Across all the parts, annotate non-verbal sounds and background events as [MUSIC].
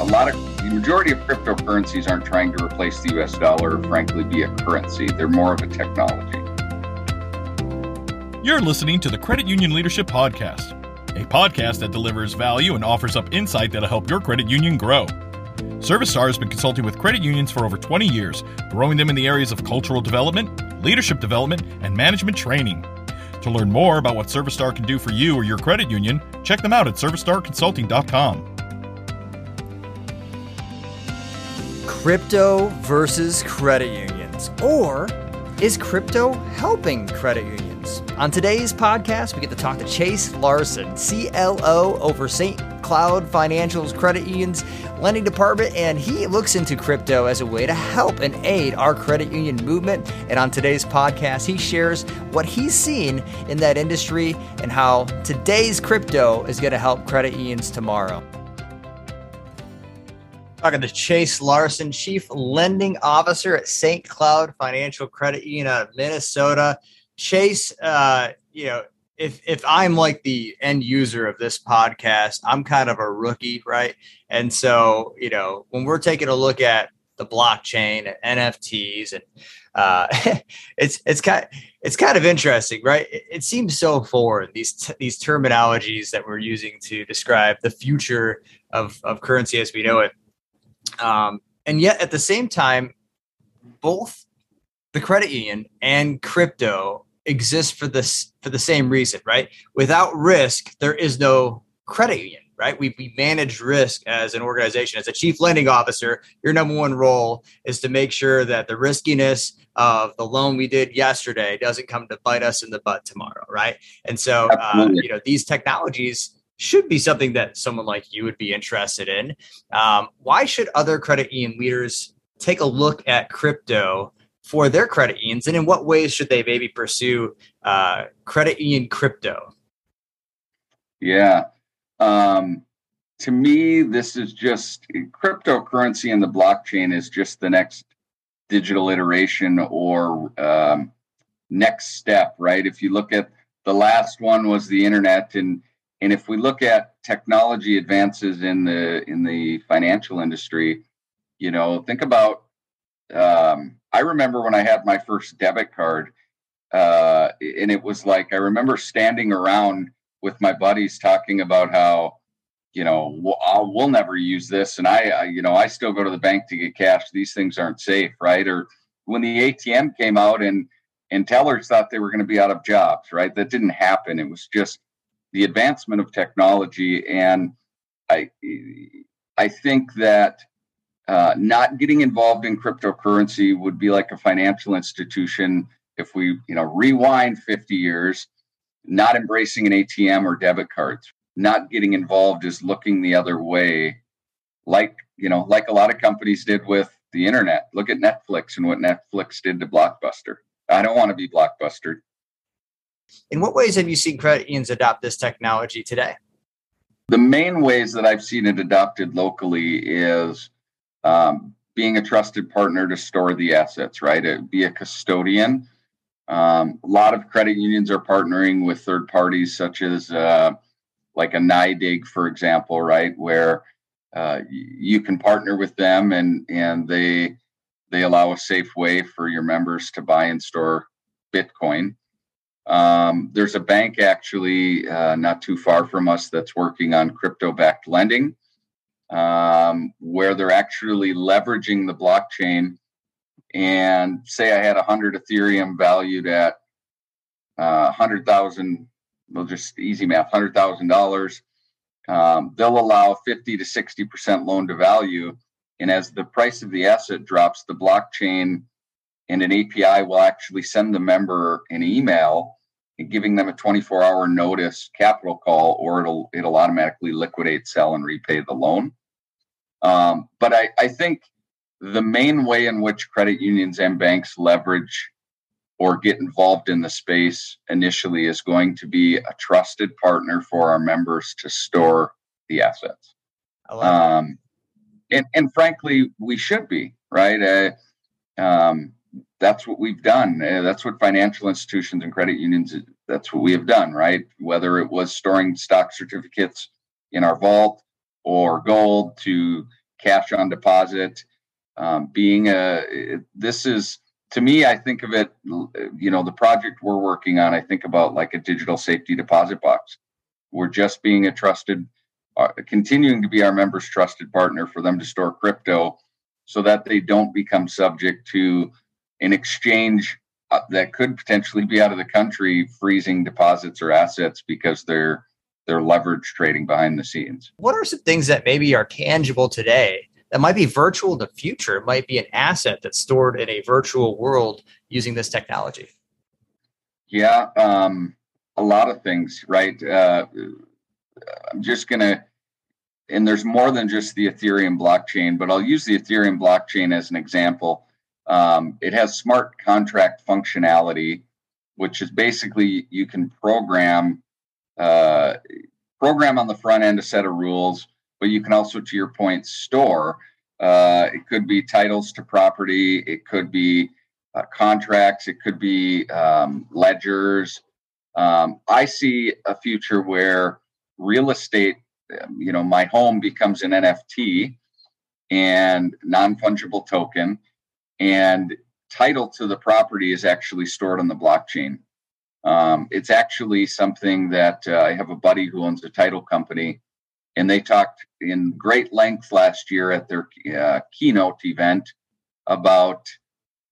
a lot of the majority of cryptocurrencies aren't trying to replace the US dollar or frankly be a currency. They're more of a technology. You're listening to the Credit Union Leadership Podcast, a podcast that delivers value and offers up insight that'll help your credit union grow. ServiceStar has been consulting with credit unions for over 20 years, growing them in the areas of cultural development, leadership development, and management training. To learn more about what ServiceStar can do for you or your credit union, check them out at servicestarconsulting.com. Crypto versus credit unions. Or is crypto helping credit unions? On today's podcast, we get to talk to Chase Larson, CLO over St. Cloud Financial's credit unions lending department, and he looks into crypto as a way to help and aid our credit union movement. And on today's podcast, he shares what he's seen in that industry and how today's crypto is going to help credit unions tomorrow. Talking to Chase Larson, Chief Lending Officer at St. Cloud Financial Credit Union out of Minnesota. Chase, uh, you know, if if I'm like the end user of this podcast, I'm kind of a rookie, right? And so, you know, when we're taking a look at the blockchain and NFTs, and uh, [LAUGHS] it's it's kind it's kind of interesting, right? It, it seems so foreign these t- these terminologies that we're using to describe the future of of currency as we know it. Um, and yet at the same time, both the credit union and crypto exist for this for the same reason, right? Without risk, there is no credit union, right? We, we manage risk as an organization. As a chief lending officer, your number one role is to make sure that the riskiness of the loan we did yesterday doesn't come to bite us in the butt tomorrow, right? And so, uh, you know, these technologies should be something that someone like you would be interested in. Um, why should other credit union leaders take a look at crypto for their credit unions, and in what ways should they maybe pursue uh, credit union crypto? Yeah, um, to me, this is just cryptocurrency and the blockchain is just the next digital iteration or um, next step, right? If you look at the last one was the internet and and if we look at technology advances in the in the financial industry, you know, think about. Um, I remember when I had my first debit card, uh, and it was like I remember standing around with my buddies talking about how, you know, we'll, we'll never use this, and I, I, you know, I still go to the bank to get cash. These things aren't safe, right? Or when the ATM came out and and tellers thought they were going to be out of jobs, right? That didn't happen. It was just the advancement of technology and i i think that uh, not getting involved in cryptocurrency would be like a financial institution if we you know rewind 50 years not embracing an atm or debit cards not getting involved is looking the other way like you know like a lot of companies did with the internet. Look at netflix and what netflix did to blockbuster. I don't want to be blockbuster in what ways have you seen credit unions adopt this technology today? The main ways that I've seen it adopted locally is um, being a trusted partner to store the assets, right? It, be a custodian. Um, a lot of credit unions are partnering with third parties, such as uh, like a NYDIG, for example, right, where uh, you can partner with them and and they they allow a safe way for your members to buy and store Bitcoin. Um, there's a bank actually uh, not too far from us that's working on crypto backed lending, um, where they're actually leveraging the blockchain. And say I had 100 Ethereum valued at uh, 100,000, well, just easy math, $100,000. Um, they'll allow 50 to 60% loan to value. And as the price of the asset drops, the blockchain and an API will actually send the member an email giving them a 24 hour notice capital call or it'll it'll automatically liquidate sell and repay the loan. Um, but I, I think the main way in which credit unions and banks leverage or get involved in the space initially is going to be a trusted partner for our members to store the assets. Um, and, and frankly we should be right? Uh, um, that's what we've done. Uh, that's what financial institutions and credit unions. That's what we have done, right? Whether it was storing stock certificates in our vault or gold to cash on deposit, um, being a this is to me i think of it you know the project we're working on i think about like a digital safety deposit box we're just being a trusted uh, continuing to be our members trusted partner for them to store crypto so that they don't become subject to an exchange uh, that could potentially be out of the country freezing deposits or assets because they're they're leverage trading behind the scenes what are some things that maybe are tangible today that might be virtual in the future. It might be an asset that's stored in a virtual world using this technology. Yeah, um, a lot of things, right? Uh, I'm just to, and there's more than just the Ethereum blockchain, but I'll use the Ethereum blockchain as an example. Um, it has smart contract functionality, which is basically you can program uh, program on the front end a set of rules but you can also, to your point, store. Uh, it could be titles to property, it could be uh, contracts, it could be um, ledgers. Um, I see a future where real estate, um, you know, my home becomes an NFT and non fungible token, and title to the property is actually stored on the blockchain. Um, it's actually something that uh, I have a buddy who owns a title company and they talked in great length last year at their uh, keynote event about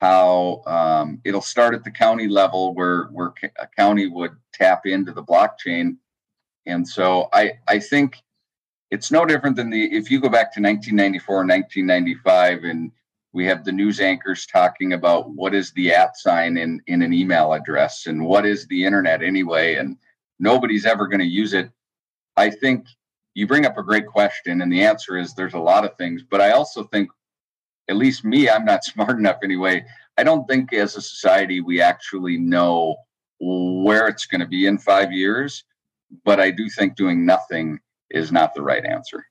how um, it'll start at the county level where where a county would tap into the blockchain and so i i think it's no different than the if you go back to 1994 1995 and we have the news anchors talking about what is the at sign in in an email address and what is the internet anyway and nobody's ever going to use it i think you bring up a great question, and the answer is there's a lot of things. But I also think, at least me, I'm not [LAUGHS] smart enough anyway. I don't think as a society we actually know where it's going to be in five years. But I do think doing nothing is not the right answer.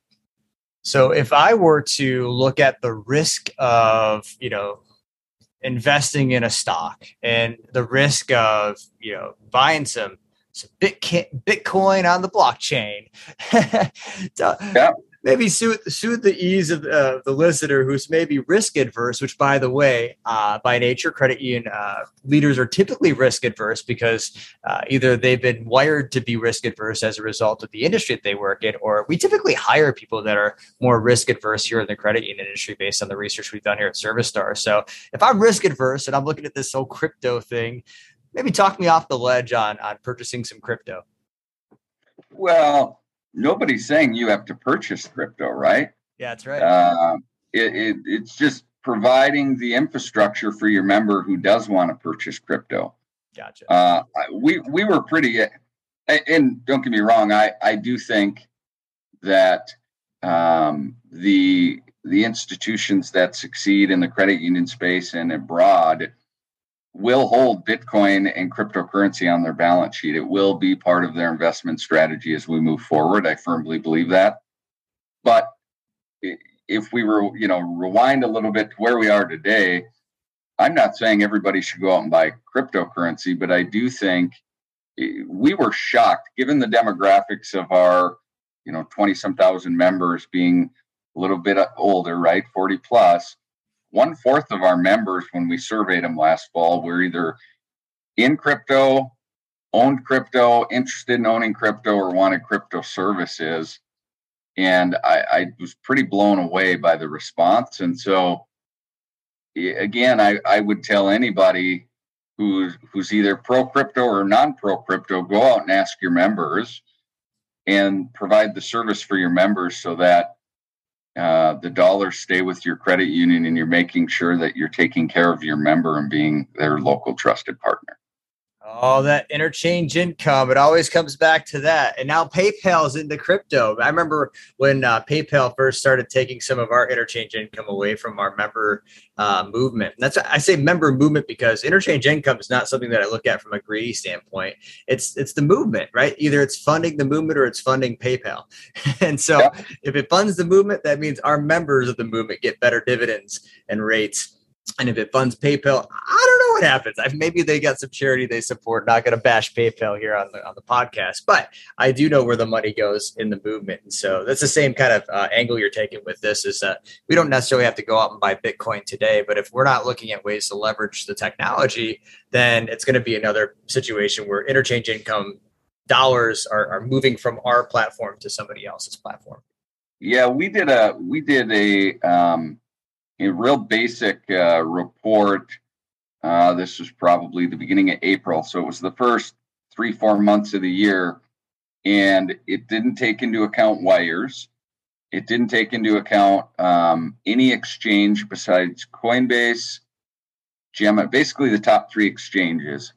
So if I were to look at the risk of, you know, investing in a stock and the risk of, you know, buying some some Bitcoin on the blockchain. [LAUGHS] yeah. Maybe suit the ease of uh, the listener who's maybe risk adverse. Which, by the way, uh, by nature, credit union uh, leaders are typically risk adverse because uh, either they've been wired to be risk adverse as a result of the industry that they work in, or we typically hire people that are more risk adverse here in the credit union industry based on the research we've done here at Service Star. So, if I'm risk adverse and I'm looking at this whole crypto thing, maybe talk me off the ledge on on purchasing some crypto. Well, nobody's saying you have to purchase crypto, right? Yeah, that's right. Uh, it, it, it's just providing the infrastructure for your member who does want to purchase crypto. Gotcha. Uh, we we were pretty, and don't get me wrong, I I do think that um, the the institutions that succeed in the credit union space and abroad will hold Bitcoin and cryptocurrency on their balance sheet. It will be part of their investment strategy as we move forward. I firmly believe that. But if we were, you know, rewind a little bit to where we are today, I'm not saying everybody should go out and buy cryptocurrency, but I do think we were shocked given the demographics of our, you know, 20 some thousand members being a little bit uh, older, right? 40 plus one fourth of our members, when we surveyed them last fall, were either in crypto, owned crypto, interested in owning crypto, or wanted crypto services. And I, I was pretty blown away by the response. And so, again, I, I would tell anybody who's who's either pro crypto or non pro crypto, go out and ask your members and provide the service for your members so that uh, the dollars stay with your credit union and you're making sure that you're taking care of your member and being their local trusted partner. Oh, that interchange income. It always comes back to that. And now PayPal's into crypto. I remember when uh, PayPal first started taking some of our interchange income away from our member uh, movement. And that's I say member movement because interchange income is not something that I look at from a greedy standpoint. It's it's the movement, right? Either it's funding the movement or it's funding PayPal. [LAUGHS] and so if it funds the movement, that means our members of the movement get better dividends and rates And if it funds PayPal, I don't know what happens. I, maybe they got some charity they support. Not going to bash PayPal here on the on the podcast, but I do know where the money goes in the movement, and so that's the same kind of uh, angle you're taking with this. Is that we don't necessarily have to go out and buy Bitcoin today, but if we're not looking at ways to leverage the technology, then it's going to be another situation where interchange income dollars are, are moving from our platform to somebody else's platform. Yeah, we did a we did a um, a real basic uh, report. Uh, this was probably the beginning of April, so it was the first three four months of the year, and it didn't take into account wires. It didn't take into account um, any exchange besides Coinbase, Gemini, basically the top three exchanges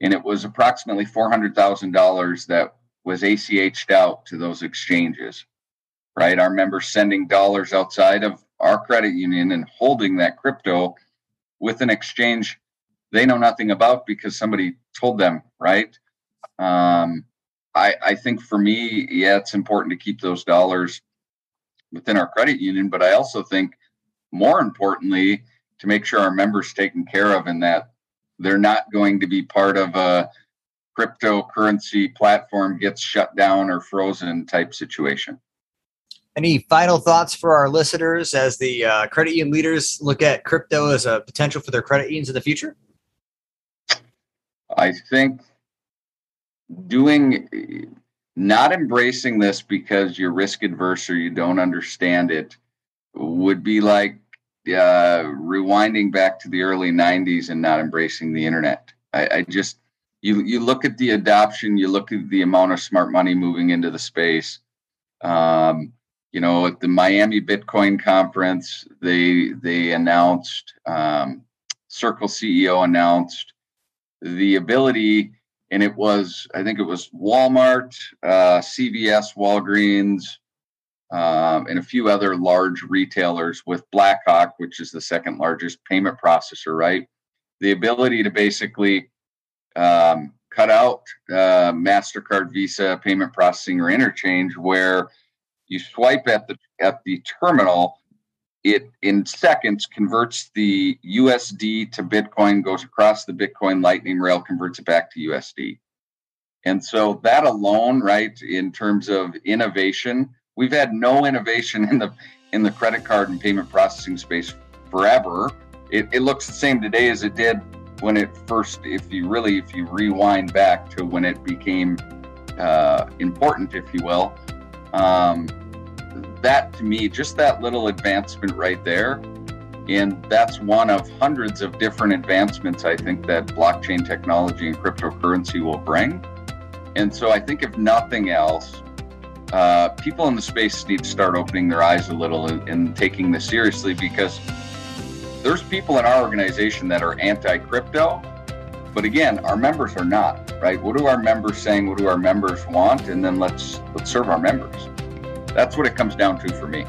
and it was approximately $400,000 that was ACH'd out to those exchanges, right? Our members sending dollars outside of our credit union and holding that crypto with an exchange they know nothing about because somebody told them, right? Um, I, I think for me, yeah, it's important to keep those dollars within our credit union, but I also think more importantly, to make sure our members taken care of and that they're not going to be part of a cryptocurrency platform gets shut down or frozen type situation. Any final thoughts for our listeners as the uh, credit union leaders look at crypto as a potential for their credit unions in the future? I think doing not embracing this because you're risk adverse or you don't understand it would be like uh, rewinding back to the early 90s and not embracing the internet. I, I, just, you, you look at the adoption, you look at the amount of smart money moving into the space. Um, you know, at the Miami Bitcoin conference, they they announced, um, Circle CEO announced the ability, and it was, I think it was Walmart, uh, CVS, Walgreens, um, and a few other large retailers with Blackhawk, which is the second largest payment processor, right? The ability to basically um, cut out uh, MasterCard, Visa payment processing or interchange where you swipe at the at the terminal, it in seconds converts the USD to Bitcoin, goes across the Bitcoin Lightning rail, converts it back to USD. And so that alone, right, in terms of innovation, We've had no innovation in the in the credit card and payment processing space forever. It, it looks the same today as it did when it first, if you really, if you rewind back to when it became uh, important, if you will. Um, that to me, just that little advancement right there, and that's one of hundreds of different advancements I think that blockchain technology and cryptocurrency will bring. And so I think if nothing else, uh, people in the space need to start opening their eyes a little and, and taking this seriously because there's people in our organization that are anti-crypto but again our members are not right? What are our members saying? What do our members want? And then let's let's serve our members that's what it comes down to for me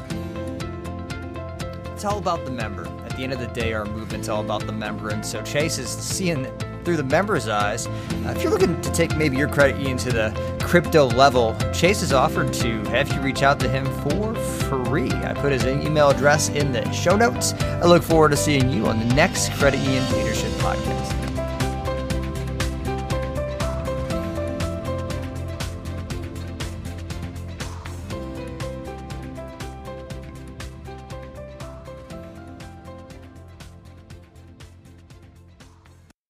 it's all about the member at the end of the day our movement's all about the member and so chase is seeing through the members' eyes. Uh, if you're looking to take maybe your credit union to the crypto level, Chase has offered to have you reach out to him for free. I put his email address in the show notes. I look forward to seeing you on the next Credit Union Leadership Podcast.